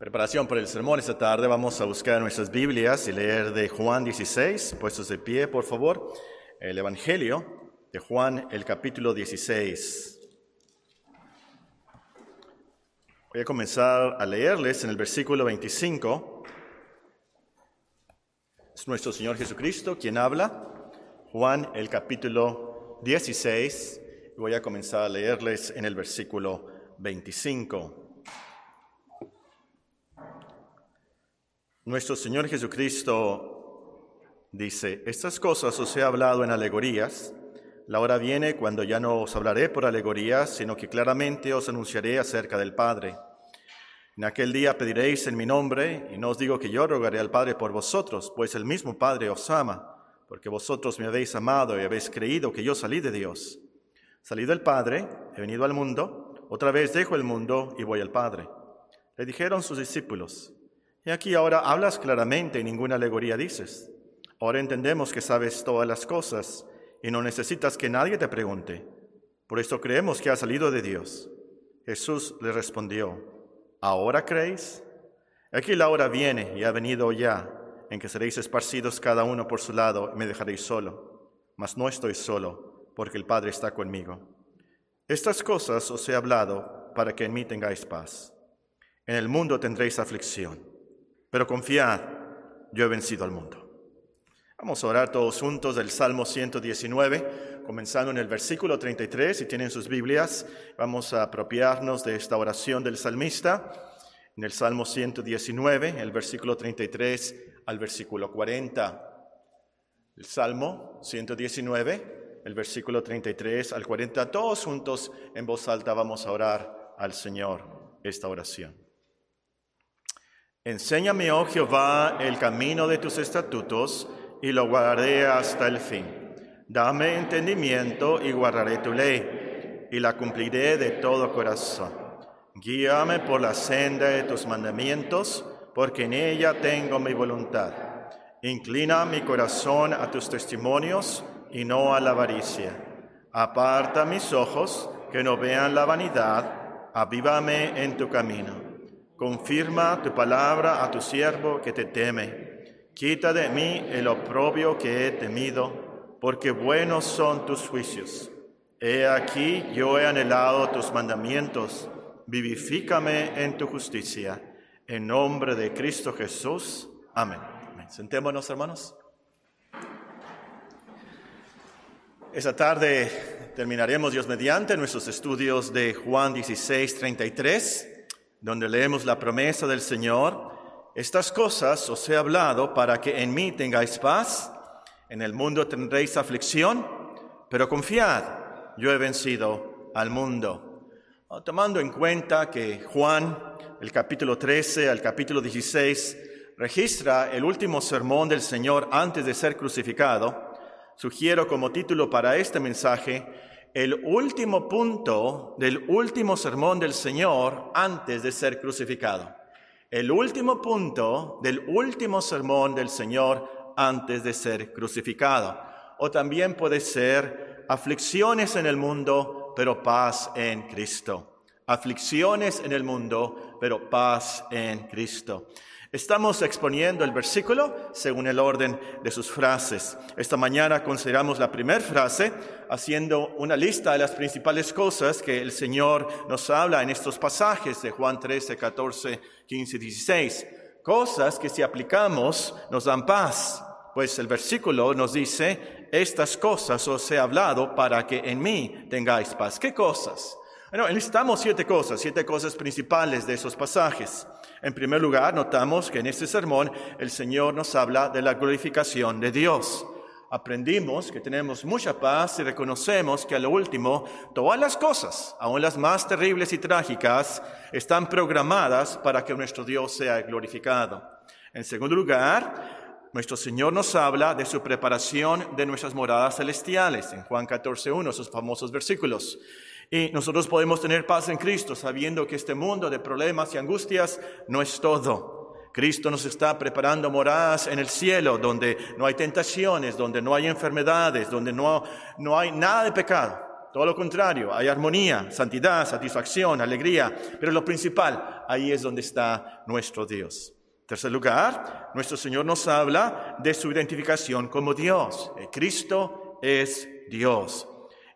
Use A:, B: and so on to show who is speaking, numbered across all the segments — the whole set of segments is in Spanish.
A: Preparación para el sermón esta tarde. Vamos a buscar nuestras Biblias y leer de Juan 16, puestos de pie, por favor, el Evangelio de Juan, el capítulo 16. Voy a comenzar a leerles en el versículo 25. Es nuestro Señor Jesucristo quien habla. Juan, el capítulo 16. Voy a comenzar a leerles en el versículo 25. Nuestro Señor Jesucristo dice, estas cosas os he hablado en alegorías, la hora viene cuando ya no os hablaré por alegorías, sino que claramente os anunciaré acerca del Padre. En aquel día pediréis en mi nombre, y no os digo que yo rogaré al Padre por vosotros, pues el mismo Padre os ama, porque vosotros me habéis amado y habéis creído que yo salí de Dios. Salí del Padre, he venido al mundo, otra vez dejo el mundo y voy al Padre. Le dijeron sus discípulos, y aquí ahora hablas claramente y ninguna alegoría dices. Ahora entendemos que sabes todas las cosas y no necesitas que nadie te pregunte. Por esto creemos que ha salido de Dios. Jesús le respondió, ¿ahora creéis? Aquí la hora viene y ha venido ya en que seréis esparcidos cada uno por su lado y me dejaréis solo. Mas no estoy solo, porque el Padre está conmigo. Estas cosas os he hablado para que en mí tengáis paz. En el mundo tendréis aflicción pero confiad, yo he vencido al mundo. Vamos a orar todos juntos del Salmo 119, comenzando en el versículo 33. Si tienen sus Biblias, vamos a apropiarnos de esta oración del salmista. En el Salmo 119, el versículo 33 al versículo 40. El Salmo 119, el versículo 33 al 40. Todos juntos en voz alta vamos a orar al Señor esta oración. Enséñame, oh Jehová, el camino de tus estatutos, y lo guardaré hasta el fin. Dame entendimiento y guardaré tu ley, y la cumpliré de todo corazón. Guíame por la senda de tus mandamientos, porque en ella tengo mi voluntad. Inclina mi corazón a tus testimonios y no a la avaricia. Aparta mis ojos, que no vean la vanidad, avívame en tu camino. Confirma tu palabra a tu siervo que te teme. Quita de mí el oprobio que he temido, porque buenos son tus juicios. He aquí yo he anhelado tus mandamientos. Vivifícame en tu justicia. En nombre de Cristo Jesús. Amén. Sentémonos, hermanos. Esta tarde terminaremos, Dios mediante, nuestros estudios de Juan 16, 33 donde leemos la promesa del Señor, estas cosas os he hablado para que en mí tengáis paz, en el mundo tendréis aflicción, pero confiad, yo he vencido al mundo. Oh, tomando en cuenta que Juan, el capítulo 13 al capítulo 16, registra el último sermón del Señor antes de ser crucificado, sugiero como título para este mensaje, el último punto del último sermón del Señor antes de ser crucificado. El último punto del último sermón del Señor antes de ser crucificado. O también puede ser aflicciones en el mundo, pero paz en Cristo. Aflicciones en el mundo, pero paz en Cristo. Estamos exponiendo el versículo según el orden de sus frases. Esta mañana consideramos la primera frase haciendo una lista de las principales cosas que el Señor nos habla en estos pasajes de Juan 13, 14, 15 16. Cosas que si aplicamos nos dan paz, pues el versículo nos dice, estas cosas os he hablado para que en mí tengáis paz. ¿Qué cosas? Bueno, listamos siete cosas, siete cosas principales de esos pasajes. En primer lugar, notamos que en este sermón el Señor nos habla de la glorificación de Dios. Aprendimos que tenemos mucha paz y reconocemos que a lo último todas las cosas, aun las más terribles y trágicas, están programadas para que nuestro Dios sea glorificado. En segundo lugar, nuestro Señor nos habla de su preparación de nuestras moradas celestiales, en Juan 14.1, esos famosos versículos. Y nosotros podemos tener paz en Cristo sabiendo que este mundo de problemas y angustias no es todo. Cristo nos está preparando moradas en el cielo donde no hay tentaciones, donde no hay enfermedades, donde no, no hay nada de pecado. Todo lo contrario, hay armonía, santidad, satisfacción, alegría, pero lo principal, ahí es donde está nuestro Dios. En tercer lugar, nuestro Señor nos habla de su identificación como Dios. Cristo es Dios.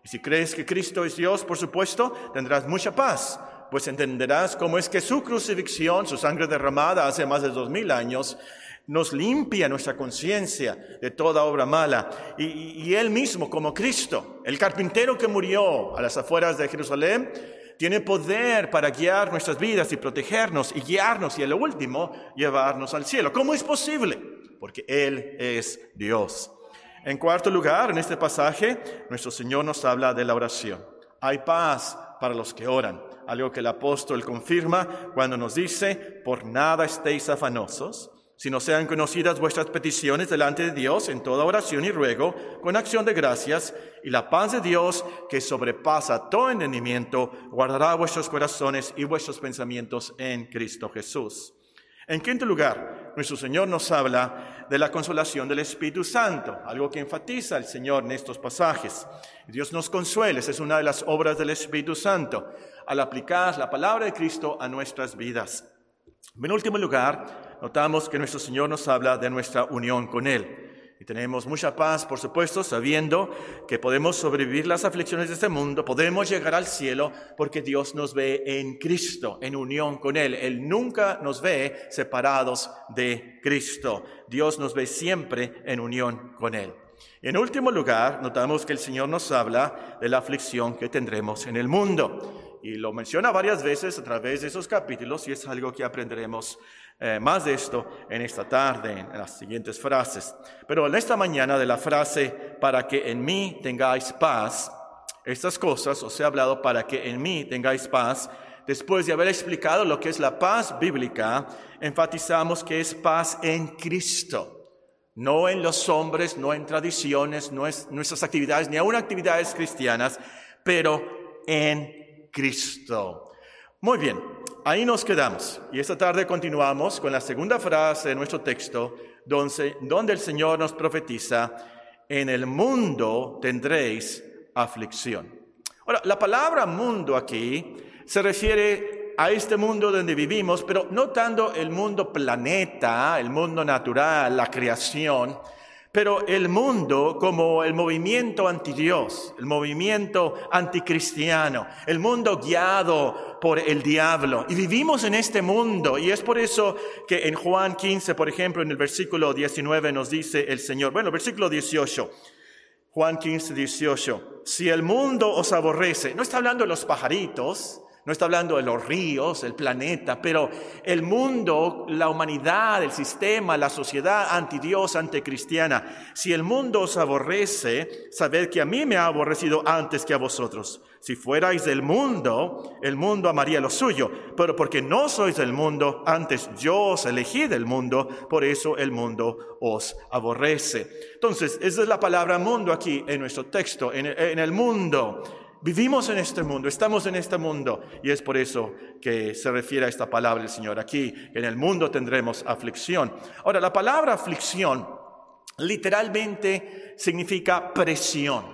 A: Y si crees que Cristo es Dios, por supuesto, tendrás mucha paz, pues entenderás cómo es que su crucifixión, su sangre derramada hace más de dos mil años, nos limpia nuestra conciencia de toda obra mala. Y, y, Él mismo, como Cristo, el carpintero que murió a las afueras de Jerusalén, tiene poder para guiar nuestras vidas y protegernos y guiarnos y el último, llevarnos al cielo. ¿Cómo es posible? Porque Él es Dios. En cuarto lugar, en este pasaje, nuestro Señor nos habla de la oración. Hay paz para los que oran, algo que el apóstol confirma cuando nos dice, por nada estéis afanosos, sino sean conocidas vuestras peticiones delante de Dios en toda oración y ruego, con acción de gracias, y la paz de Dios, que sobrepasa todo entendimiento, guardará vuestros corazones y vuestros pensamientos en Cristo Jesús. En quinto lugar, nuestro Señor nos habla de la consolación del Espíritu Santo, algo que enfatiza el Señor en estos pasajes. Dios nos consuela, esa es una de las obras del Espíritu Santo, al aplicar la palabra de Cristo a nuestras vidas. En último lugar, notamos que nuestro Señor nos habla de nuestra unión con Él. Y tenemos mucha paz, por supuesto, sabiendo que podemos sobrevivir las aflicciones de este mundo, podemos llegar al cielo porque Dios nos ve en Cristo, en unión con Él. Él nunca nos ve separados de Cristo. Dios nos ve siempre en unión con Él. En último lugar, notamos que el Señor nos habla de la aflicción que tendremos en el mundo. Y lo menciona varias veces a través de esos capítulos y es algo que aprenderemos eh, más de esto en esta tarde, en las siguientes frases. Pero en esta mañana de la frase, para que en mí tengáis paz, estas cosas os he hablado para que en mí tengáis paz. Después de haber explicado lo que es la paz bíblica, enfatizamos que es paz en Cristo. No en los hombres, no en tradiciones, no en nuestras actividades, ni aún actividades cristianas, pero en Cristo. Muy bien, ahí nos quedamos. Y esta tarde continuamos con la segunda frase de nuestro texto, donde, donde el Señor nos profetiza, en el mundo tendréis aflicción. Ahora, la palabra mundo aquí se refiere a este mundo donde vivimos, pero no tanto el mundo planeta, el mundo natural, la creación, pero el mundo como el movimiento anti Dios, el movimiento anticristiano, el mundo guiado por el diablo. Y vivimos en este mundo. Y es por eso que en Juan 15, por ejemplo, en el versículo 19 nos dice el Señor, bueno, versículo 18. Juan 15, 18. Si el mundo os aborrece, no está hablando de los pajaritos, no está hablando de los ríos, el planeta, pero el mundo, la humanidad, el sistema, la sociedad anti-Dios, anticristiana. Si el mundo os aborrece, sabed que a mí me ha aborrecido antes que a vosotros. Si fuerais del mundo, el mundo amaría lo suyo, pero porque no sois del mundo, antes yo os elegí del mundo, por eso el mundo os aborrece. Entonces, esa es la palabra mundo aquí en nuestro texto, en el mundo. Vivimos en este mundo, estamos en este mundo y es por eso que se refiere a esta palabra del Señor aquí. En el mundo tendremos aflicción. Ahora, la palabra aflicción literalmente significa presión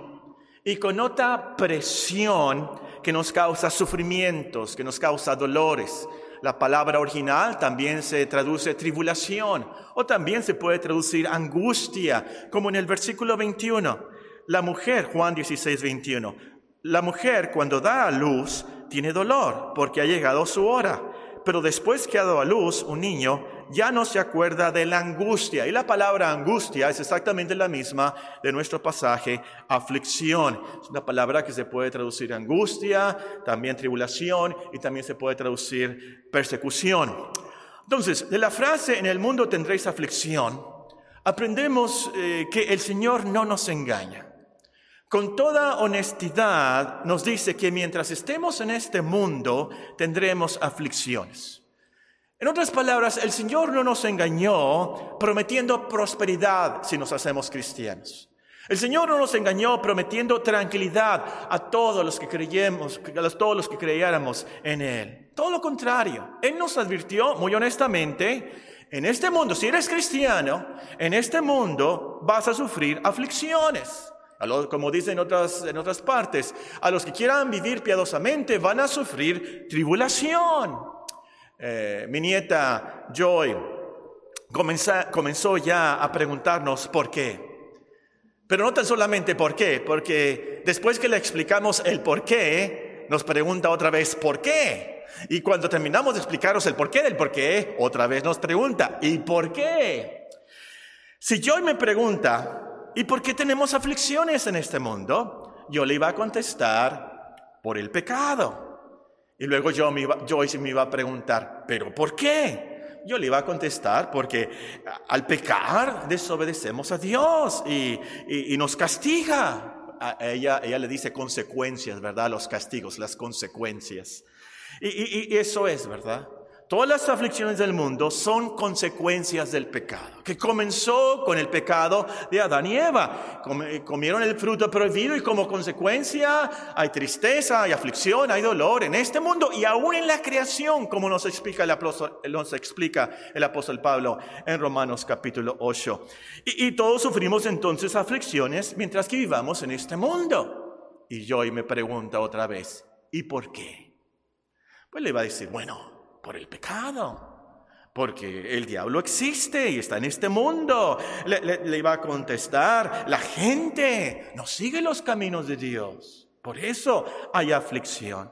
A: y connota presión que nos causa sufrimientos, que nos causa dolores. La palabra original también se traduce tribulación o también se puede traducir angustia, como en el versículo 21. La mujer, Juan 16, 21, la mujer cuando da a luz tiene dolor porque ha llegado su hora, pero después que ha dado a luz un niño ya no se acuerda de la angustia. Y la palabra angustia es exactamente la misma de nuestro pasaje, aflicción. Es una palabra que se puede traducir angustia, también tribulación y también se puede traducir persecución. Entonces, de la frase en el mundo tendréis aflicción, aprendemos eh, que el Señor no nos engaña con toda honestidad nos dice que mientras estemos en este mundo tendremos aflicciones. En otras palabras, el Señor no nos engañó prometiendo prosperidad si nos hacemos cristianos. El Señor no nos engañó prometiendo tranquilidad a todos los que creyemos, a todos los que creyéramos en Él. Todo lo contrario, Él nos advirtió muy honestamente, en este mundo, si eres cristiano, en este mundo vas a sufrir aflicciones. Como dicen en otras, en otras partes, a los que quieran vivir piadosamente van a sufrir tribulación. Eh, mi nieta Joy comenzó ya a preguntarnos por qué. Pero no tan solamente por qué, porque después que le explicamos el por qué, nos pregunta otra vez por qué. Y cuando terminamos de explicaros el por qué del por qué, otra vez nos pregunta, ¿y por qué? Si Joy me pregunta, ¿y por qué tenemos aflicciones en este mundo? Yo le iba a contestar, por el pecado. Y luego yo me iba, Joyce me iba a preguntar, ¿pero por qué? Yo le iba a contestar, porque al pecar desobedecemos a Dios y, nos castiga. A ella, ella le dice consecuencias, ¿verdad? Los castigos, las consecuencias. y eso es, ¿verdad? Todas las aflicciones del mundo son consecuencias del pecado, que comenzó con el pecado de Adán y Eva. Comieron el fruto prohibido y como consecuencia hay tristeza, hay aflicción, hay dolor en este mundo y aún en la creación, como nos explica el apóstol, Pablo en Romanos capítulo 8. Y, y todos sufrimos entonces aflicciones mientras que vivamos en este mundo. Y yo y me pregunta otra vez, ¿y por qué? Pues le va a decir, bueno, por el pecado. Porque el diablo existe y está en este mundo. Le, iba a contestar, la gente no sigue los caminos de Dios. Por eso hay aflicción.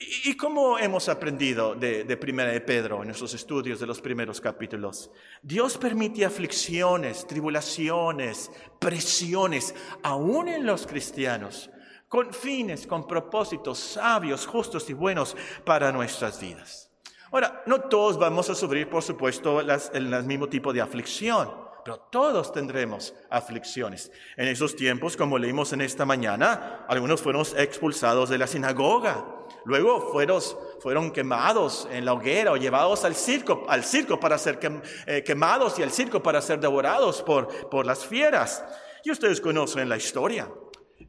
A: ¿Y, cómo hemos aprendido de, de Primera de Pedro en nuestros estudios de los primeros capítulos? Dios permite aflicciones, tribulaciones, presiones, aún en los cristianos, con fines, con propósitos sabios, justos y buenos para nuestras vidas. Ahora, no todos vamos a sufrir, por supuesto, el mismo tipo de aflicción, pero todos tendremos aflicciones. En esos tiempos, como leímos en esta mañana, algunos fueron expulsados de la sinagoga, luego fueron, fueron quemados en la hoguera o llevados al circo, al circo para ser eh, quemados y al circo para ser devorados por, por las fieras. Y ustedes conocen la historia.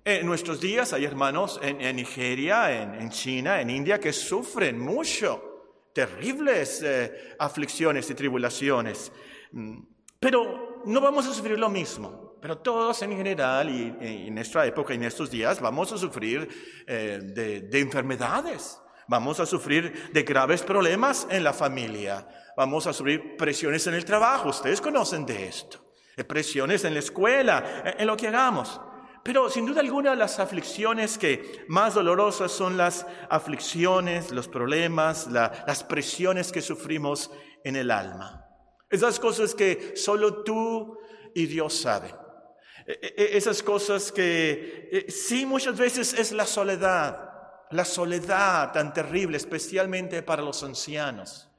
A: En nuestros días hay hermanos en, Nigeria, en China, en India que sufren mucho terribles eh, aflicciones y tribulaciones. Mm, pero no vamos a sufrir lo mismo. Pero todos en general y, en nuestra época y en estos días vamos a sufrir eh, de, enfermedades. Vamos a sufrir de graves problemas en la familia. Vamos a sufrir presiones en el trabajo. Ustedes conocen de esto. presiones en la escuela, en lo que hagamos. Pero sin duda alguna las aflicciones que más dolorosas son las aflicciones, los problemas, las presiones que sufrimos en el alma. Esas cosas que solo tú y Dios saben. E, e, e, esas cosas que sí muchas veces es la soledad, la soledad tan terrible, especialmente para los ancianos.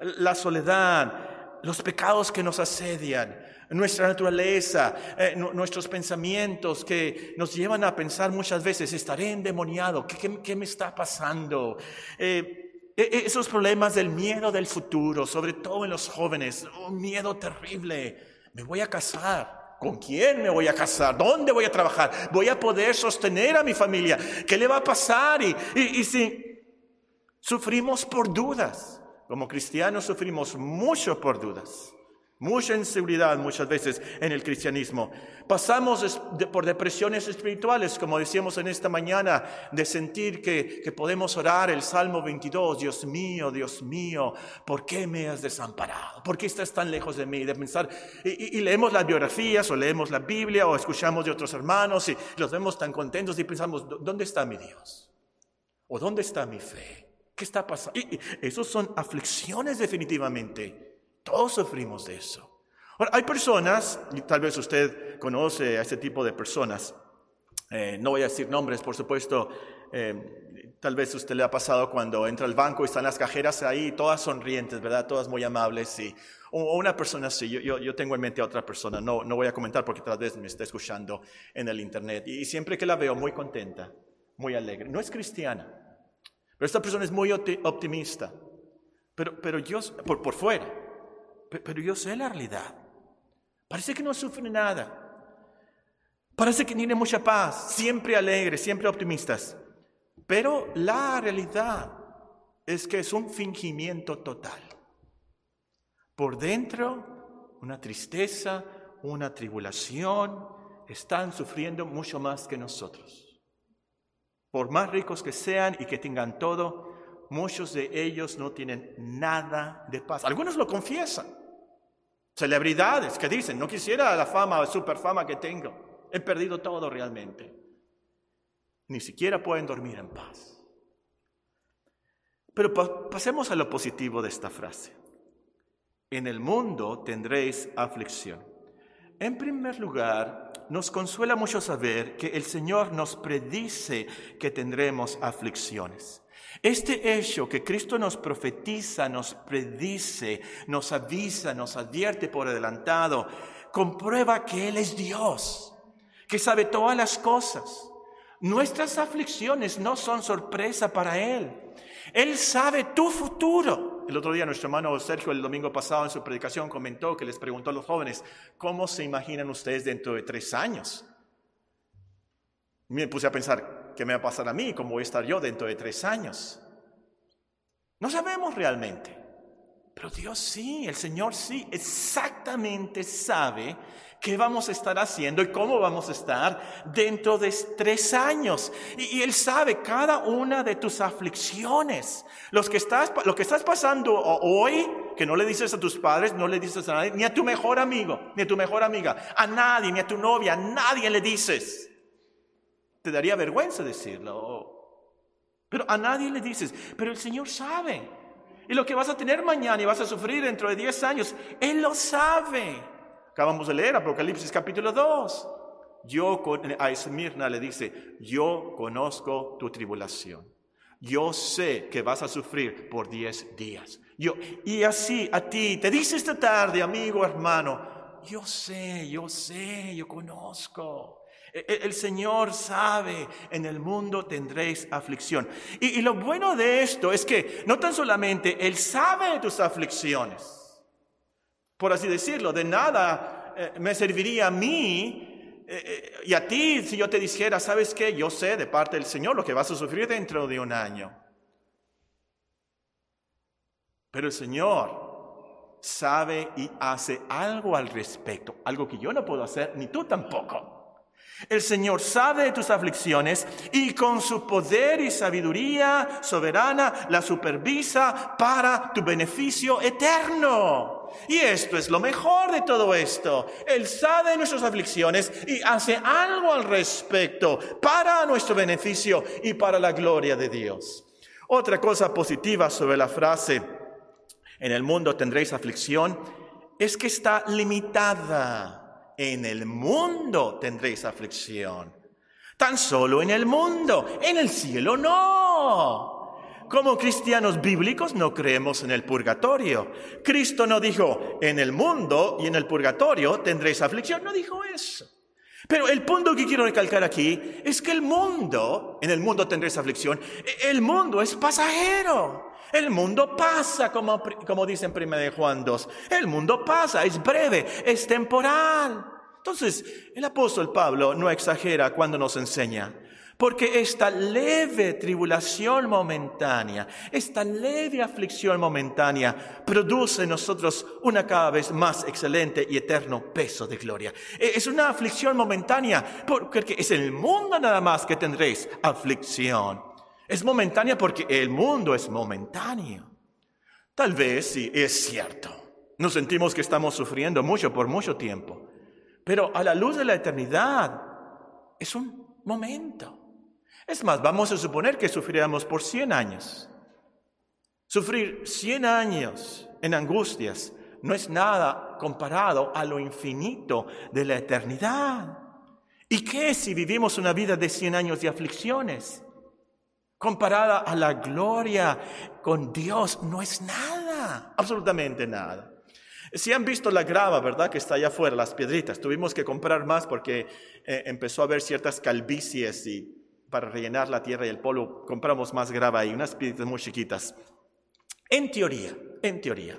A: La soledad, los pecados que nos asedian, nuestra naturaleza, eh, nuestros pensamientos que nos llevan a pensar muchas veces, estaré endemoniado, ¿qué, me está pasando? Eh, e, e, esos problemas del miedo del futuro, sobre todo en los jóvenes, un miedo terrible, me voy a casar. ¿Con quién me voy a casar? ¿Dónde voy a trabajar? ¿Voy a poder sostener a mi familia? ¿Qué le va a pasar? Y, y si sufrimos por dudas, como cristianos sufrimos mucho por dudas. Mucha inseguridad muchas veces en el cristianismo. Pasamos por depresiones espirituales, como decíamos en esta mañana, de sentir que, podemos orar el Salmo 22, Dios mío, Dios mío, ¿por qué me has desamparado? ¿Por qué estás tan lejos de mí? De pensar, y, leemos las biografías o leemos la Biblia o escuchamos de otros hermanos y los vemos tan contentos y pensamos, ¿dónde está mi Dios? ¿O dónde está mi fe? ¿Qué está pasando? Y, esos son aflicciones definitivamente todos sufrimos de eso. Ahora, hay personas, y tal vez usted conoce a este tipo de personas, eh, no voy a decir nombres, por supuesto, eh, tal vez usted le ha pasado cuando entra al banco y están las cajeras ahí, todas sonrientes, ¿verdad? Todas muy amables. Y, o, una persona así, yo, yo, tengo en mente a otra persona, no, no voy a comentar porque tal vez me está escuchando en el internet. Y, siempre que la veo muy contenta, muy alegre, no es cristiana, pero esta persona es muy optimista, pero, pero yo, por, por fuera, pero yo sé la realidad. Parece que no sufre nada. Parece que tiene mucha paz, siempre alegre, siempre optimistas. Pero la realidad es que es un fingimiento total. Por dentro, una tristeza, una tribulación, están sufriendo mucho más que nosotros. Por más ricos que sean y que tengan todo, muchos de ellos no tienen nada de paz. Algunos lo confiesan. Celebridades que dicen, no quisiera la fama, la superfama que tengo. He perdido todo realmente. Ni siquiera pueden dormir en paz. Pero pasemos a lo positivo de esta frase. En el mundo tendréis aflicción. En primer lugar, nos consuela mucho saber que el Señor nos predice que tendremos aflicciones. Este hecho que Cristo nos profetiza, nos predice, nos avisa, nos advierte por adelantado, comprueba que Él es Dios, que sabe todas las cosas. Nuestras aflicciones no son sorpresa para Él. Él sabe tu futuro. El otro día nuestro hermano Sergio el domingo pasado en su predicación comentó que les preguntó a los jóvenes, ¿cómo se imaginan ustedes dentro de tres años? me puse a pensar, ¿qué me va a pasar a mí? ¿Cómo voy a estar yo dentro de tres años? No sabemos realmente. Pero Dios sí, el Señor sí, exactamente sabe qué vamos a estar haciendo y cómo vamos a estar dentro de tres años. Y, Él sabe cada una de tus aflicciones. Los que estás, lo que estás pasando hoy, que no le dices a tus padres, no le dices a nadie, ni a tu mejor amigo, ni a tu mejor amiga, a nadie, ni a tu novia, a nadie le dices. Te daría vergüenza decirlo. Pero a nadie le dices, pero el Señor sabe. Y lo que vas a tener mañana y vas a sufrir dentro de 10 años, Él lo sabe. Acabamos de leer Apocalipsis capítulo 2. Yo a Esmirna le dice, yo conozco tu tribulación. Yo sé que vas a sufrir por 10 días. Yo, y así a ti, te dice esta tarde, amigo, hermano, yo sé, yo sé, yo conozco. E, e, el Señor sabe, en el mundo tendréis aflicción. Y, lo bueno de esto es que no tan solamente Él sabe tus aflicciones, por así decirlo, de nada eh, me serviría a mí eh, eh, y a ti si yo te dijera, ¿sabes qué? Yo sé de parte del Señor lo que vas a sufrir dentro de un año. Pero el Señor sabe y hace algo al respecto, algo que yo no puedo hacer, ni tú tampoco. El Señor sabe de tus aflicciones y con su poder y sabiduría soberana la supervisa para tu beneficio eterno. Y esto es lo mejor de todo esto. Él sabe de nuestras aflicciones y hace algo al respecto para nuestro beneficio y para la gloria de Dios. Otra cosa positiva sobre la frase, en el mundo tendréis aflicción, es que está limitada en el mundo tendréis aflicción. Tan solo en el mundo, en el cielo no. Como cristianos bíblicos no creemos en el purgatorio. Cristo no dijo, en el mundo y en el purgatorio tendréis aflicción. No dijo eso. Pero el punto que quiero recalcar aquí es que el mundo, en el mundo tendréis aflicción, el mundo es pasajero. El mundo pasa, como, como dice en 1 de Juan 2. El mundo pasa, es breve, es temporal. Entonces, el apóstol Pablo no exagera cuando nos enseña. Porque esta leve tribulación momentánea, esta leve aflicción momentánea, produce en nosotros una cada vez más excelente y eterno peso de gloria. E, es una aflicción momentánea, porque es el mundo nada más que tendréis aflicción. Es momentánea porque el mundo es momentáneo. Tal vez sí, es cierto. Nos sentimos que estamos sufriendo mucho por mucho tiempo. Pero a la luz de la eternidad es un momento. Es más, vamos a suponer que sufriéramos por 100 años. Sufrir 100 años en angustias no es nada comparado a lo infinito de la eternidad. ¿Y qué si vivimos una vida de 100 años de aflicciones? Comparada a la gloria con Dios, no es nada, absolutamente nada. Si han visto la grava, ¿verdad? Que está allá afuera, las piedritas. Tuvimos que comprar más porque eh, empezó a haber ciertas calvicies y para rellenar la tierra y el polvo compramos más grava y unas piedritas muy chiquitas. En teoría, en teoría,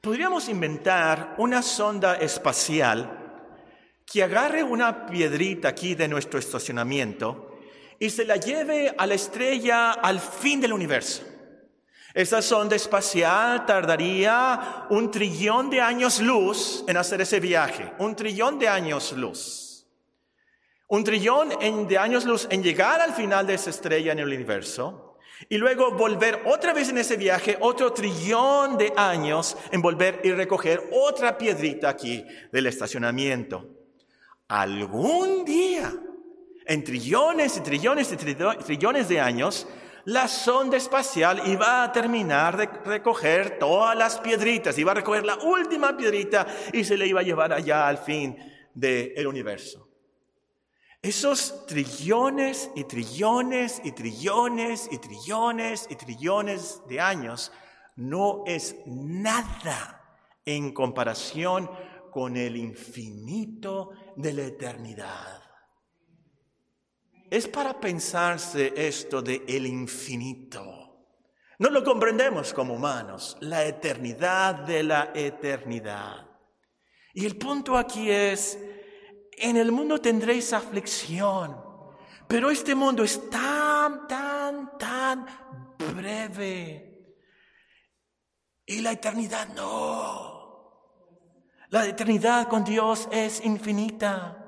A: podríamos inventar una sonda espacial que agarre una piedrita aquí de nuestro estacionamiento y se la lleve a la estrella al fin del universo. Esa sonda espacial tardaría un trillón de años luz en hacer ese viaje, un trillón de años luz. un trillón de años luz en llegar al final de esa estrella en el universo y luego volver otra vez en ese viaje, otro trillón de años en volver y recoger otra piedrita aquí del estacionamiento. Algún día, en trillones y trillones y trillones de años, la sonda espacial iba a terminar de recoger todas las piedritas, iba a recoger la última piedrita y se le iba a llevar allá al fin del universo. Esos trillones y trillones y trillones y trillones y trillones de años no es nada en comparación con el infinito de la eternidad. Es para pensarse esto de el infinito. No lo comprendemos como humanos, la eternidad de la eternidad. Y el punto aquí es en el mundo tendréis aflicción, pero este mundo es tan, tan, tan breve. Y la eternidad no. La eternidad con Dios es infinita.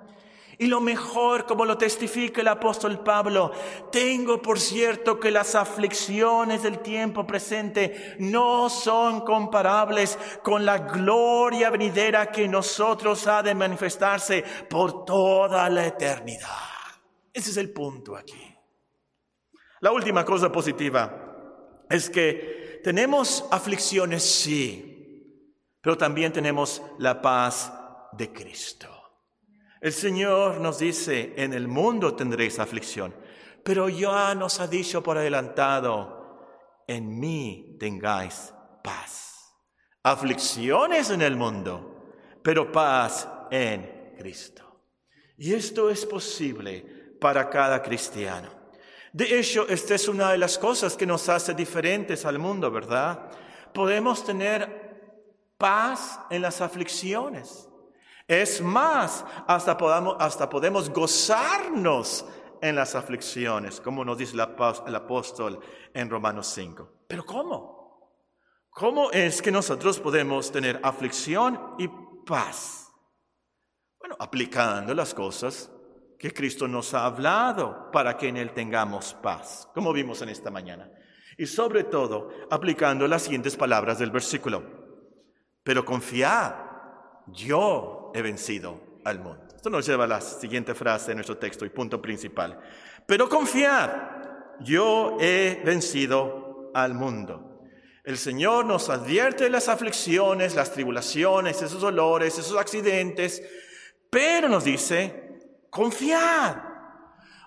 A: Y lo mejor, como lo testifica el apóstol Pablo, tengo por cierto que las aflicciones del tiempo presente no son comparables con la gloria venidera que nosotros ha de manifestarse por toda la eternidad. Ese es el punto aquí. La última cosa positiva es que tenemos aflicciones, sí, pero también tenemos la paz de Cristo. El Señor nos dice, en el mundo tendréis aflicción, pero ya nos ha dicho por adelantado, en mí tengáis paz. Aflicciones en el mundo, pero paz en Cristo. Y esto es posible para cada cristiano. De hecho, esta es una de las cosas que nos hace diferentes al mundo, ¿verdad? Podemos tener paz en las aflicciones. Es más, hasta, podamos, hasta podemos gozarnos en las aflicciones, como nos dice el apóstol en Romanos 5. Pero ¿cómo? ¿Cómo es que nosotros podemos tener aflicción y paz? Bueno, aplicando las cosas que Cristo nos ha hablado para que en Él tengamos paz, como vimos en esta mañana. Y sobre todo, aplicando las siguientes palabras del versículo. Pero confiad, yo he vencido al mundo. Esto nos lleva a la siguiente frase de nuestro texto y punto principal. Pero confiad, yo he vencido al mundo. El Señor nos advierte de las aflicciones, las tribulaciones, esos dolores, esos accidentes, pero nos dice, confiad.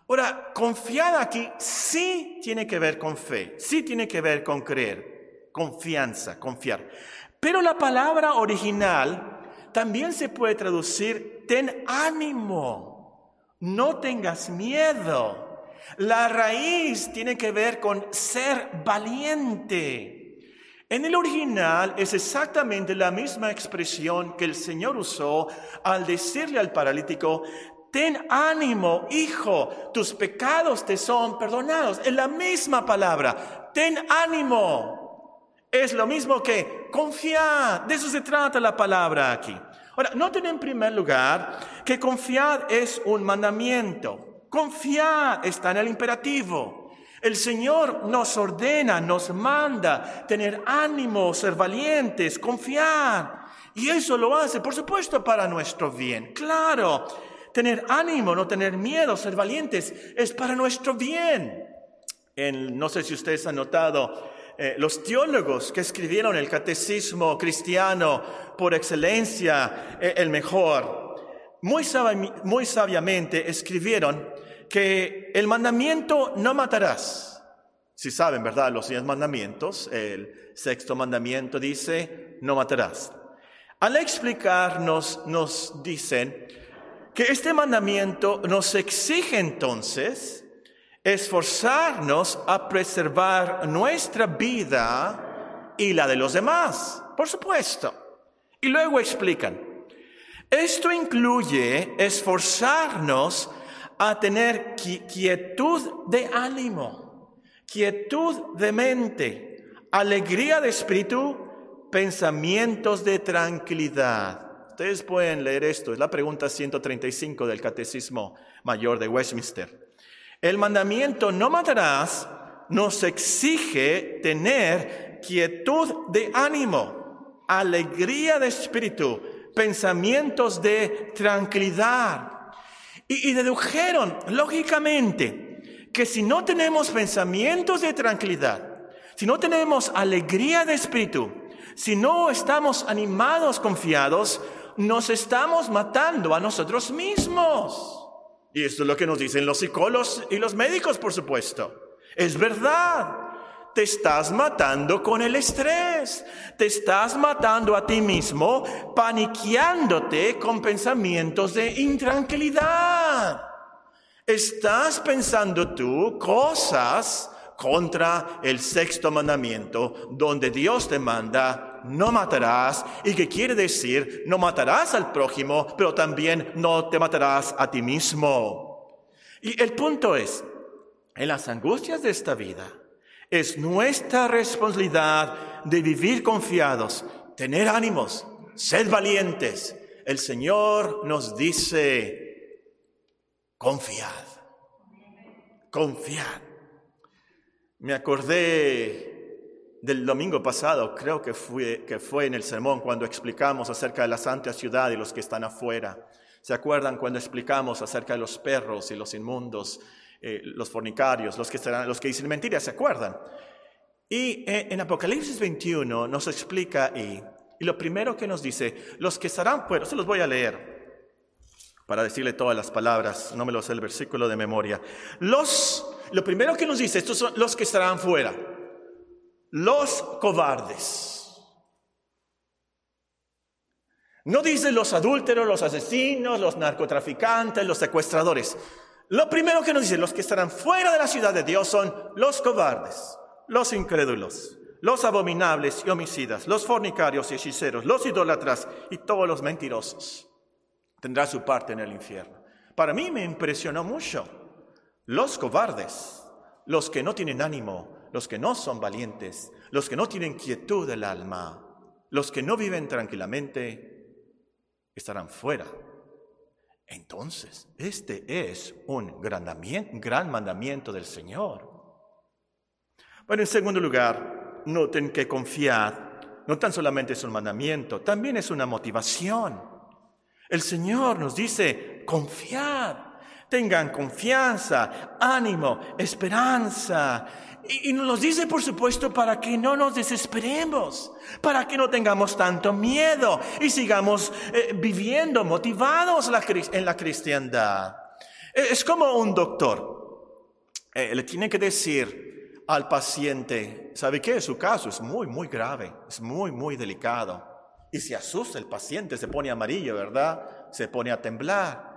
A: Ahora, confiad aquí sí tiene que ver con fe, sí tiene que ver con creer, confianza, confiar. Pero la palabra original también se puede traducir, ten ánimo, no tengas miedo. La raíz tiene que ver con ser valiente. En el original es exactamente la misma expresión que el Señor usó al decirle al paralítico, ten ánimo, hijo, tus pecados te son perdonados. Es la misma palabra, ten ánimo. Es lo mismo que confiar. De eso se trata la palabra aquí. Ahora, noten en primer lugar que confiar es un mandamiento. Confiar está en el imperativo. El Señor nos ordena, nos manda tener ánimo, ser valientes, confiar. Y eso lo hace, por supuesto, para nuestro bien. Claro, tener ánimo, no tener miedo, ser valientes, es para nuestro bien. no sé si ustedes han notado, eh, los teólogos que escribieron el catecismo cristiano por excelencia, eh, el mejor, muy, muy sabiamente escribieron que el mandamiento no matarás. Si saben, ¿verdad? Los diez mandamientos, el sexto mandamiento dice, no matarás. Al explicarnos, nos dicen que este mandamiento nos exige entonces esforzarnos a preservar nuestra vida y la de los demás, por supuesto. Y luego explican, esto incluye esforzarnos a tener quietud de ánimo, quietud de mente, alegría de espíritu, pensamientos de tranquilidad. Ustedes pueden leer esto, es la pregunta 135 del Catecismo Mayor de Westminster. El mandamiento no matarás nos exige tener quietud de ánimo, alegría de espíritu, pensamientos de tranquilidad. Y, dedujeron, lógicamente, que si no tenemos pensamientos de tranquilidad, si no tenemos alegría de espíritu, si no estamos animados, confiados, nos estamos matando a nosotros mismos. Y esto es lo que nos dicen los psicólogos y los médicos, por supuesto. Es verdad. Te estás matando con el estrés. Te estás matando a ti mismo, paniqueándote con pensamientos de intranquilidad. Estás pensando tú cosas contra el sexto mandamiento, donde Dios te manda, no matarás, y que quiere decir, no matarás al prójimo, pero también no te matarás a ti mismo. Y el punto es, en las angustias de esta vida, es nuestra responsabilidad de vivir confiados, tener ánimos, ser valientes. El Señor nos dice, confiad, confiad. Me acordé del domingo pasado, creo que fue, que fue en el sermón cuando explicamos acerca de la santa ciudad y los que están afuera. ¿Se acuerdan cuando explicamos acerca de los perros y los inmundos, eh, los fornicarios, los que, serán, los que dicen mentiras? ¿Se acuerdan? Y eh, en Apocalipsis 21 nos explica y, y lo primero que nos dice, los que estarán fuera, se los voy a leer para decirle todas las palabras, no me lo sé el versículo de memoria. Los lo primero que nos dice, estos son los que estarán fuera, los cobardes. No dice los adúlteros, los asesinos, los narcotraficantes, los secuestradores. Lo primero que nos dice, los que estarán fuera de la ciudad de Dios son los cobardes, los incrédulos, los abominables y homicidas, los fornicarios y hechiceros, los idólatras y todos los mentirosos. Tendrá su parte en el infierno. Para mí me impresionó mucho los cobardes, los que no tienen ánimo, los que no son valientes, los que no tienen quietud del alma, los que no viven tranquilamente, estarán fuera. Entonces, este es un gran, mandamiento del Señor. Bueno, en segundo lugar, noten que confiar no tan solamente es un mandamiento, también es una motivación. El Señor nos dice, confiad, tengan confianza, ánimo, esperanza. Y, nos lo dice, por supuesto, para que no nos desesperemos, para que no tengamos tanto miedo y sigamos eh, viviendo motivados en la cristiandad. E, es como un doctor. Eh, le tiene que decir al paciente, ¿sabe qué? Su caso es muy, muy grave, es muy, muy delicado. Y se asusta el paciente, se pone amarillo, ¿verdad? Se pone a temblar.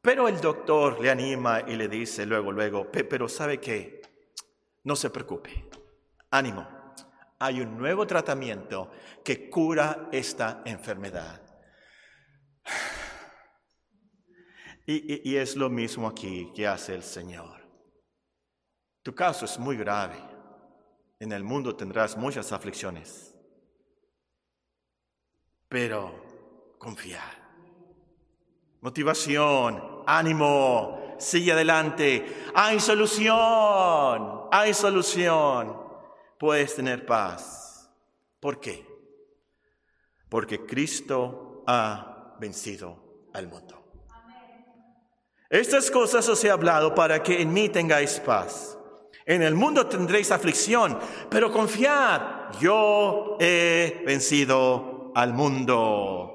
A: Pero el doctor le anima y le dice luego, luego, pero ¿sabe qué? No se preocupe, ánimo, hay un nuevo tratamiento que cura esta enfermedad. Y, es lo mismo aquí que hace el Señor. Tu caso es muy grave. En el mundo tendrás muchas aflicciones. Pero confía motivación, ánimo, sigue adelante, hay solución, hay solución, puedes tener paz. ¿Por qué? Porque Cristo ha vencido al mundo. Estas cosas os he hablado para que en mí tengáis paz. En el mundo tendréis aflicción, pero confiad, yo he vencido al mundo.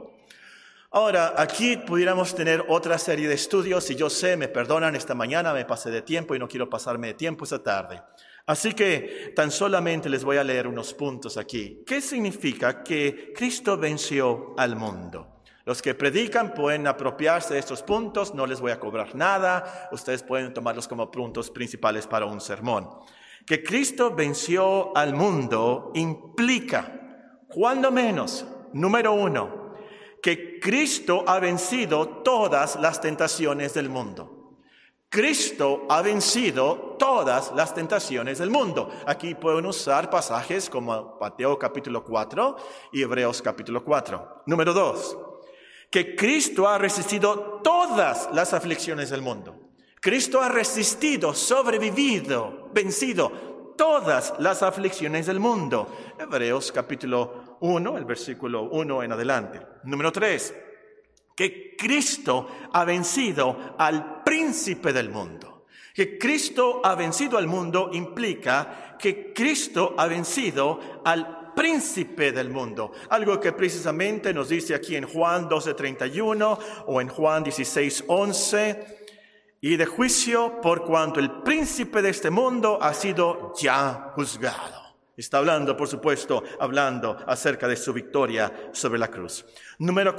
A: Ahora, aquí pudiéramos tener otra serie de estudios y yo sé, me perdonan, esta mañana me pasé de tiempo y no quiero pasarme de tiempo esta tarde. Así que tan solamente les voy a leer unos puntos aquí. ¿Qué significa que Cristo venció al mundo? Los que predican pueden apropiarse de estos puntos, no les voy a cobrar nada, ustedes pueden tomarlos como puntos principales para un sermón. Que Cristo venció al mundo implica, cuando menos, número uno, que Cristo ha vencido todas las tentaciones del mundo. Cristo ha vencido todas las tentaciones del mundo. Aquí pueden usar pasajes como Mateo capítulo 4 y Hebreos capítulo 4. Número 2. que Cristo ha resistido todas las aflicciones del mundo. Cristo ha resistido, sobrevivido, vencido todas las aflicciones del mundo. Hebreos capítulo 1, el versículo 1 en adelante. Número 3, que Cristo ha vencido al príncipe del mundo. Que Cristo ha vencido al mundo implica que Cristo ha vencido al príncipe del mundo. Algo que precisamente nos dice aquí en Juan 12:31 o en Juan 16:11. Y de juicio por cuanto el príncipe de este mundo ha sido ya juzgado. Está hablando, por supuesto, hablando acerca de su victoria sobre la cruz. Número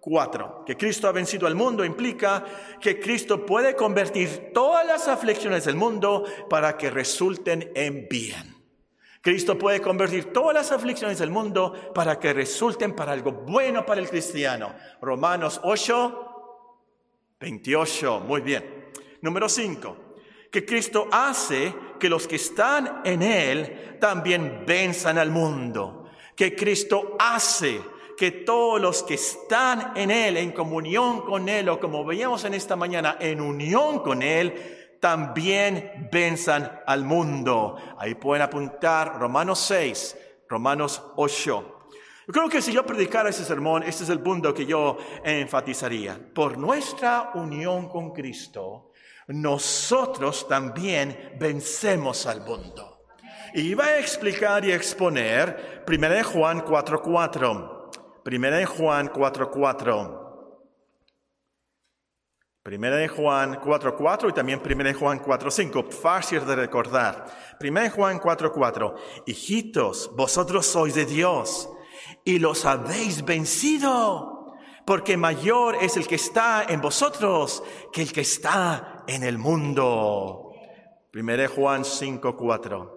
A: cuatro, que Cristo ha vencido al mundo implica que Cristo puede convertir todas las aflicciones del mundo para que resulten en bien. Cristo puede convertir todas las aflicciones del mundo para que resulten para algo bueno para el cristiano. Romanos 8, 28. Muy bien. Número 5. Que Cristo hace que los que están en Él también venzan al mundo. Que Cristo hace que todos los que están en Él, en comunión con Él, o como veíamos en esta mañana, en unión con Él, también venzan al mundo. Ahí pueden apuntar Romanos 6, Romanos 8. Yo creo que si yo predicara ese sermón, este es el punto que yo enfatizaría. Por nuestra unión con Cristo, nosotros también vencemos al mundo. Y va a explicar y exponer 1 Juan 4.4. 1 Juan 4.4. Primera de Juan 4.4 y también Primera de Juan 4.5, fácil de recordar. Primera de Juan 4.4, hijitos, vosotros sois de Dios y los habéis vencido, porque mayor es el que está en vosotros que el que está en el mundo. Primera de Juan 5.4,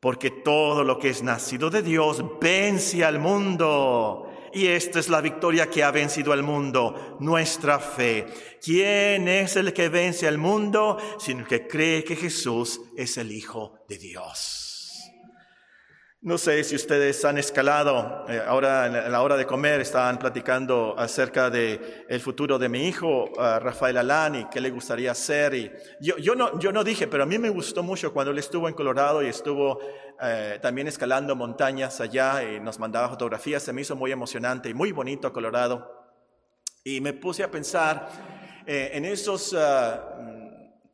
A: porque todo lo que es nacido de Dios vence al mundo. Y esta es la victoria que ha vencido al mundo, nuestra fe. ¿Quién es el que vence al mundo? Sino que cree que Jesús es el Hijo de Dios. No sé si ustedes han escalado, eh, ahora en la hora de comer estaban platicando acerca de el futuro de mi hijo, Rafael Alani, qué le gustaría hacer. Y yo, no, yo no dije, pero a mí me gustó mucho cuando él estuvo en Colorado y estuvo eh, también escalando montañas allá y nos mandaba fotografías, se me hizo muy emocionante y muy bonito Colorado. Y me puse a pensar eh, en esos... Uh,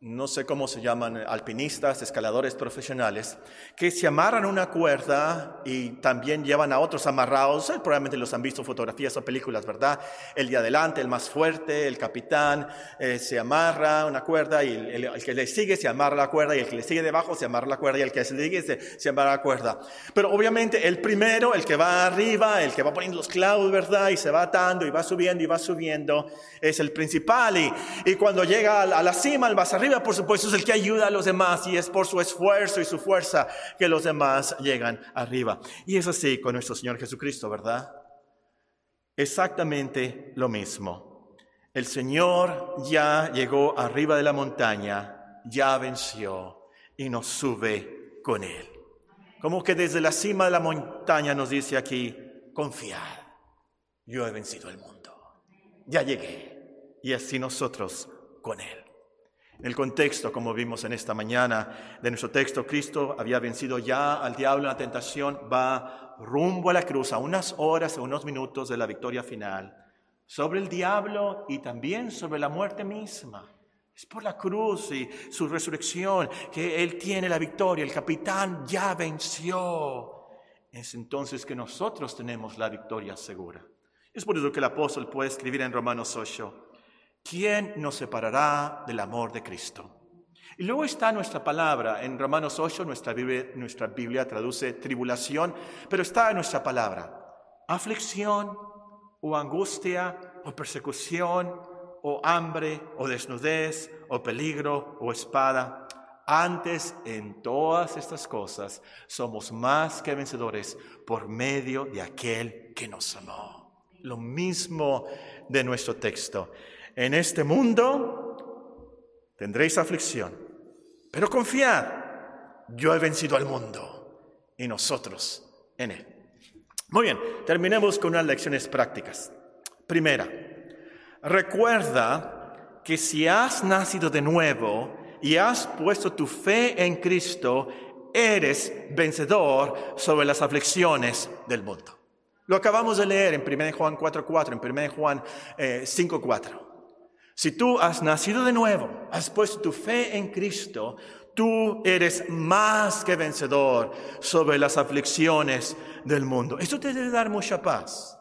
A: no sé cómo se llaman, alpinistas, escaladores profesionales, que se amarran una cuerda y también llevan a otros amarrados. Eh, probablemente los han visto fotografías o películas, ¿verdad? El de adelante, el más fuerte, el capitán, eh, se amarra una cuerda y el, que le sigue se amarra la cuerda y el que le sigue debajo se amarra la cuerda y el que le sigue se, se amarra la cuerda. Pero obviamente el primero, el que va arriba, el que va poniendo los clavos, ¿verdad? Y se va atando y va subiendo y va subiendo, es el principal. Y, y cuando llega a la cima, el más arriba, por supuesto, es el que ayuda a los demás y es por su esfuerzo y su fuerza que los demás llegan arriba. Y es así con nuestro Señor Jesucristo, ¿verdad? Exactamente lo mismo. El Señor ya llegó arriba de la montaña, ya venció y nos sube con Él. Como que desde la cima de la montaña nos dice aquí, confiad, yo he vencido el mundo, ya llegué y así nosotros con Él. En el contexto, como vimos en esta mañana de nuestro texto, Cristo había vencido ya al diablo en la tentación, va rumbo a la cruz a unas horas, a unos minutos de la victoria final, sobre el diablo y también sobre la muerte misma. Es por la cruz y su resurrección que Él tiene la victoria. El capitán ya venció. Es entonces que nosotros tenemos la victoria segura. Es por eso que el apóstol puede escribir en Romanos 8, ¿quién nos separará del amor de Cristo? Y luego está nuestra palabra, en Romanos 8 nuestra Biblia, nuestra Biblia traduce tribulación, pero está nuestra palabra, aflicción o angustia o persecución o hambre o desnudez o peligro o espada. Antes en todas estas cosas somos más que vencedores por medio de aquel que nos amó. Lo mismo de nuestro texto. En este mundo tendréis aflicción, pero confiad, yo he vencido al mundo y nosotros en él. Muy bien, terminemos con unas lecciones prácticas. Primera, recuerda que si has nacido de nuevo y has puesto tu fe en Cristo, eres vencedor sobre las aflicciones del mundo. Lo acabamos de leer en 1 Juan 4.4, en 1 Juan 5.4. Si tú has nacido de nuevo, has puesto tu fe en Cristo, tú eres más que vencedor sobre las aflicciones del mundo. Esto te debe dar mucha paz.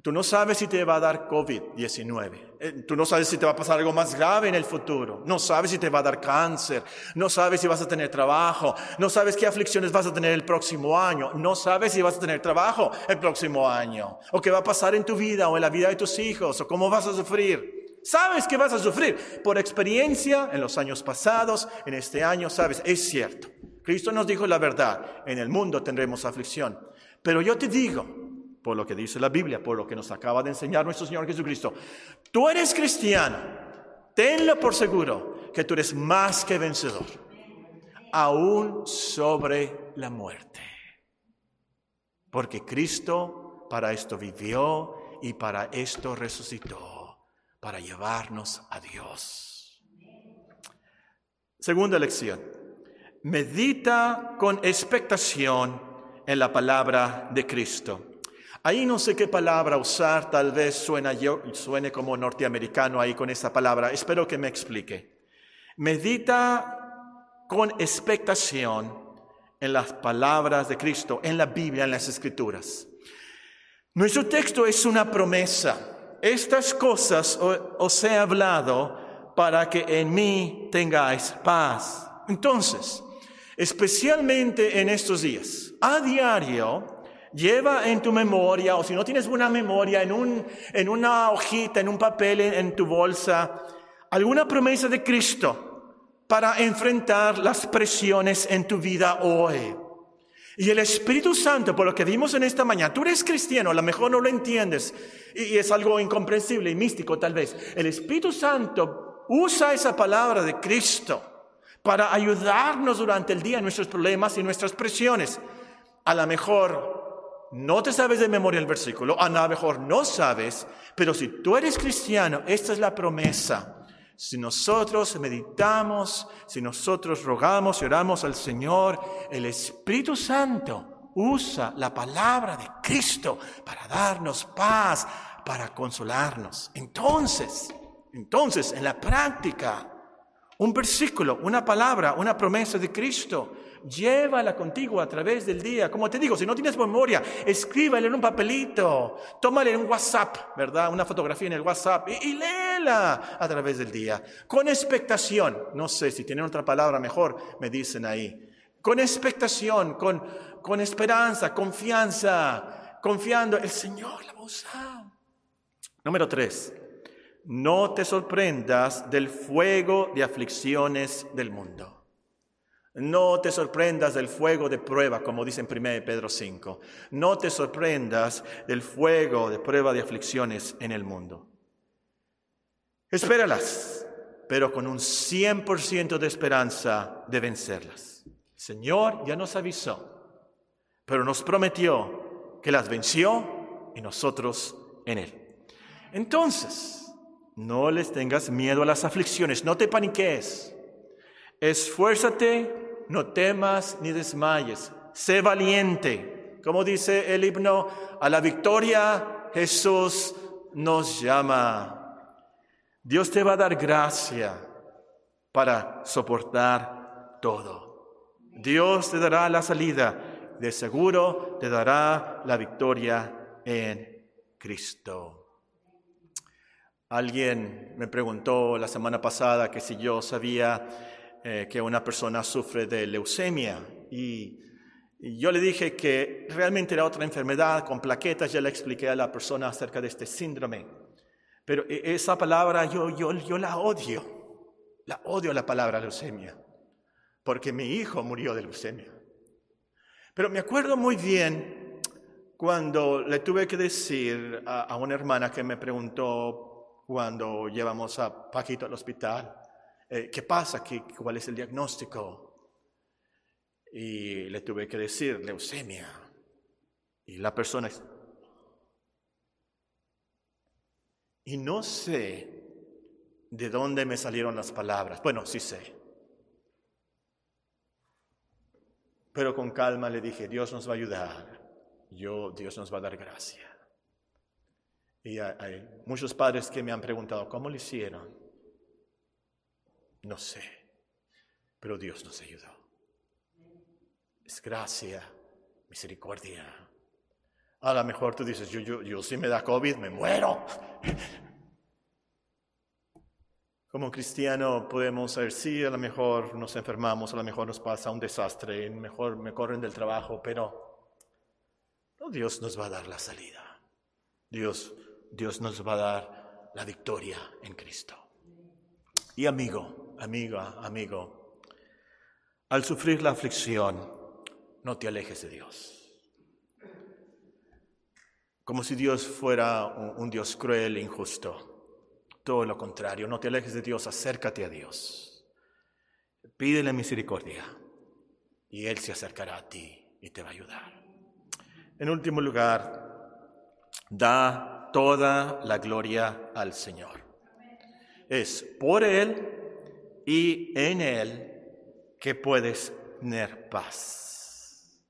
A: Tú no sabes si te va a dar COVID-19. Eh, tú no sabes si te va a pasar algo más grave en el futuro. No sabes si te va a dar cáncer. No sabes si vas a tener trabajo. No sabes qué aflicciones vas a tener el próximo año. No sabes si vas a tener trabajo el próximo año. O qué va a pasar en tu vida o en la vida de tus hijos. O cómo vas a sufrir. Sabes que vas a sufrir. Por experiencia en los años pasados, en este año, sabes, es cierto. Cristo nos dijo la verdad. En el mundo tendremos aflicción. Pero yo te digo, por lo que dice la Biblia, por lo que nos acaba de enseñar nuestro Señor Jesucristo. Tú eres cristiano, tenlo por seguro que tú eres más que vencedor, aún sobre la muerte. Porque Cristo para esto vivió y para esto resucitó, para llevarnos a Dios. Segunda lección. Medita con expectación en la palabra de Cristo. Ahí no sé qué palabra usar, tal vez suena yo, suene como norteamericano ahí con esa palabra. Espero que me explique. Medita con expectación en las palabras de Cristo, en la Biblia, en las Escrituras. Nuestro texto es una promesa. Estas cosas os he hablado para que en mí tengáis paz. Entonces, especialmente en estos días, a diario, Lleva en tu memoria, o si no tienes una memoria, en, un, en una hojita, en un papel, en, tu bolsa, alguna promesa de Cristo para enfrentar las presiones en tu vida hoy. Y el Espíritu Santo, por lo que vimos en esta mañana, tú eres cristiano, a lo mejor no lo entiendes y es algo incomprensible y místico tal vez. El Espíritu Santo usa esa palabra de Cristo para ayudarnos durante el día en nuestros problemas y nuestras presiones. A lo mejor no te sabes de memoria el versículo, a lo mejor no sabes, pero si tú eres cristiano, esta es la promesa. Si nosotros meditamos, si nosotros rogamos y oramos al Señor, el Espíritu Santo usa la palabra de Cristo para darnos paz, para consolarnos. Entonces, entonces, en la práctica, un versículo, una palabra, una promesa de Cristo llévala contigo a través del día. Como te digo, si no tienes memoria, escríbale en un papelito, tómale en un WhatsApp, ¿verdad? Una fotografía en el WhatsApp y, léela a través del día. Con expectación, no sé si tienen otra palabra mejor, me dicen ahí. Con expectación, con, con esperanza, confianza, confiando, el Señor la va a usar. Número tres, no te sorprendas del fuego de aflicciones del mundo. No te sorprendas del fuego de prueba, como dice en 1 Pedro 5. No te sorprendas del fuego de prueba de aflicciones en el mundo. Espéralas, pero con un 100% de esperanza de vencerlas. Señor ya nos avisó, pero nos prometió que las venció y nosotros en Él. Entonces, no les tengas miedo a las aflicciones, no te paniques. Esfuérzate, no temas ni desmayes, sé valiente. Como dice el himno, a la victoria Jesús nos llama. Dios te va a dar gracia para soportar todo. Dios te dará la salida, de seguro te dará la victoria en Cristo. Alguien me preguntó la semana pasada que si yo sabía eh, que una persona sufre de leucemia y, yo le dije que realmente era otra enfermedad con plaquetas, ya le expliqué a la persona acerca de este síndrome. Pero e, esa palabra yo, yo, yo la odio, la odio la palabra leucemia, porque mi hijo murió de leucemia. Pero me acuerdo muy bien cuando le tuve que decir a, a una hermana que me preguntó cuando llevamos a Paquito al hospital, eh, ¿qué pasa? ¿Qué, ¿Cuál es el diagnóstico? Y le tuve que decir, leucemia. Y la persona... y no sé de dónde me salieron las palabras. Bueno, sí sé. Pero con calma le dije, Dios nos va a ayudar. Yo, Dios nos va a dar gracia. Y hay, muchos padres que me han preguntado, ¿cómo lo hicieron? No sé, pero Dios nos ayudó. Es gracia, misericordia. A lo mejor tú dices, yo, yo, yo si me da COVID, me muero. Como cristiano podemos decir, sí, a lo mejor nos enfermamos, a lo mejor nos pasa un desastre, a lo mejor me corren del trabajo, pero Dios nos va a dar la salida. Dios Dios nos va a dar la victoria en Cristo. Y amigo, amiga, amigo, al sufrir la aflicción, no te alejes de Dios. Como si Dios fuera un, Dios cruel e injusto. Todo lo contrario, no te alejes de Dios, acércate a Dios. Pídele misericordia y Él se acercará a ti y te va a ayudar. En último lugar, da toda la gloria al Señor. Es por Él y en Él que puedes tener paz.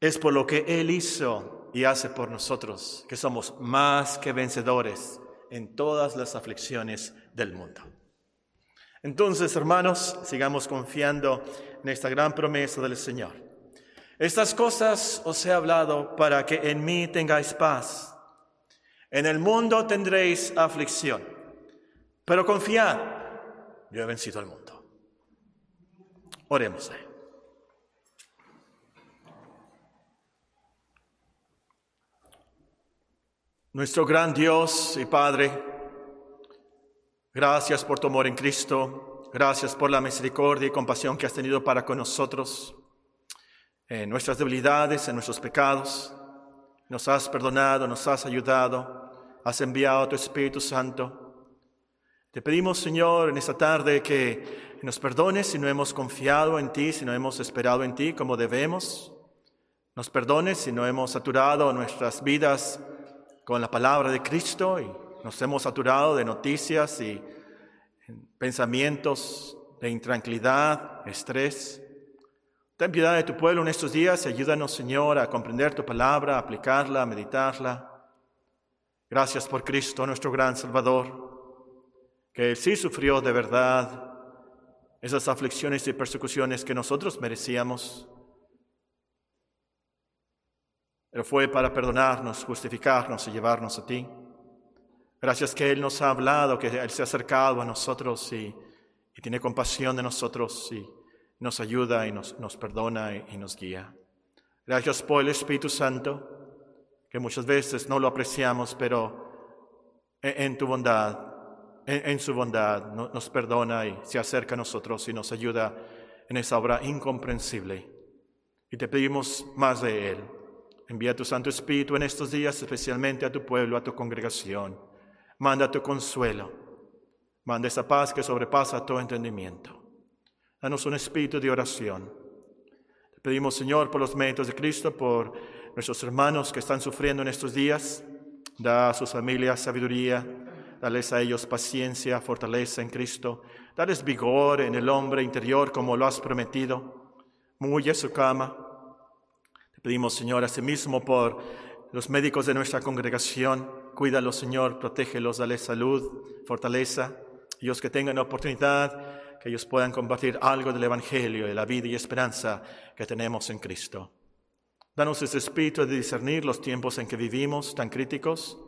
A: Es por lo que Él hizo y hace por nosotros que somos más que vencedores en todas las aflicciones del mundo. Entonces, hermanos, sigamos confiando en esta gran promesa del Señor. Estas cosas os he hablado para que en mí tengáis paz. En el mundo tendréis aflicción, pero confiad, yo he vencido al mundo. Oremos. Nuestro gran Dios y Padre, gracias por tu amor en Cristo, gracias por la misericordia y compasión que has tenido para con nosotros, en nuestras debilidades, en nuestros pecados. Nos has perdonado, nos has ayudado, has enviado tu Espíritu Santo. Te pedimos, Señor, en esta tarde que nos perdones si no hemos confiado en ti, si no hemos esperado en ti como debemos. Nos perdones si no hemos saturado nuestras vidas con la palabra de Cristo y nos hemos saturado de noticias y pensamientos de intranquilidad, estrés. Ten piedad de tu pueblo en estos días y ayúdanos, Señor, a comprender tu palabra, a aplicarla, a meditarla. Gracias por Cristo, nuestro gran Salvador, que sí sufrió de verdad esas aflicciones y persecuciones que nosotros merecíamos. Pero fue para perdonarnos, justificarnos y llevarnos a ti. Gracias que Él nos ha hablado, que Él se ha acercado a nosotros y, y tiene compasión de nosotros y nos ayuda y nos, nos perdona y, nos guía. Gracias por el Espíritu Santo, que muchas veces no lo apreciamos, pero en, tu bondad, en, su bondad nos perdona y se acerca a nosotros y nos ayuda en esa obra incomprensible. Y te pedimos más de Él. Envía tu Santo Espíritu en estos días, especialmente a tu pueblo, a tu congregación. Manda tu consuelo. Manda esa paz que sobrepasa todo entendimiento. Danos un espíritu de oración. Te pedimos, Señor, por los méritos de Cristo, por nuestros hermanos que están sufriendo en estos días. Da a sus familias sabiduría, dales a ellos paciencia, fortaleza en Cristo. Dales vigor en el hombre interior como lo has prometido. Mulle su cama. Te pedimos, Señor, asimismo por los médicos de nuestra congregación. Cuídalos, Señor, protégelos, dale salud, fortaleza. Ellos que tengan oportunidad que ellos puedan compartir algo del Evangelio, de la vida y esperanza que tenemos en Cristo. Danos ese espíritu de discernir los tiempos en que vivimos tan críticos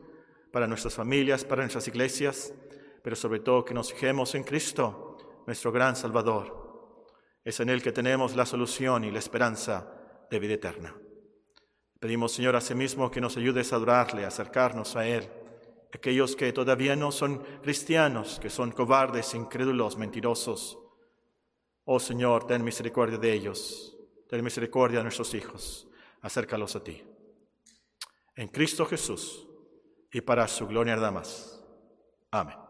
A: para nuestras familias, para nuestras iglesias, pero sobre todo que nos fijemos en Cristo, nuestro gran Salvador. Es en Él que tenemos la solución y la esperanza de vida eterna. Pedimos, Señor, a sí mismo que nos ayudes a adorarle, a acercarnos a Él aquellos que todavía no son cristianos, que son cobardes, incrédulos, mentirosos. Oh Señor, ten misericordia de ellos, ten misericordia de nuestros hijos, acércalos a ti. En Cristo Jesús y para su gloria nada más. Amén.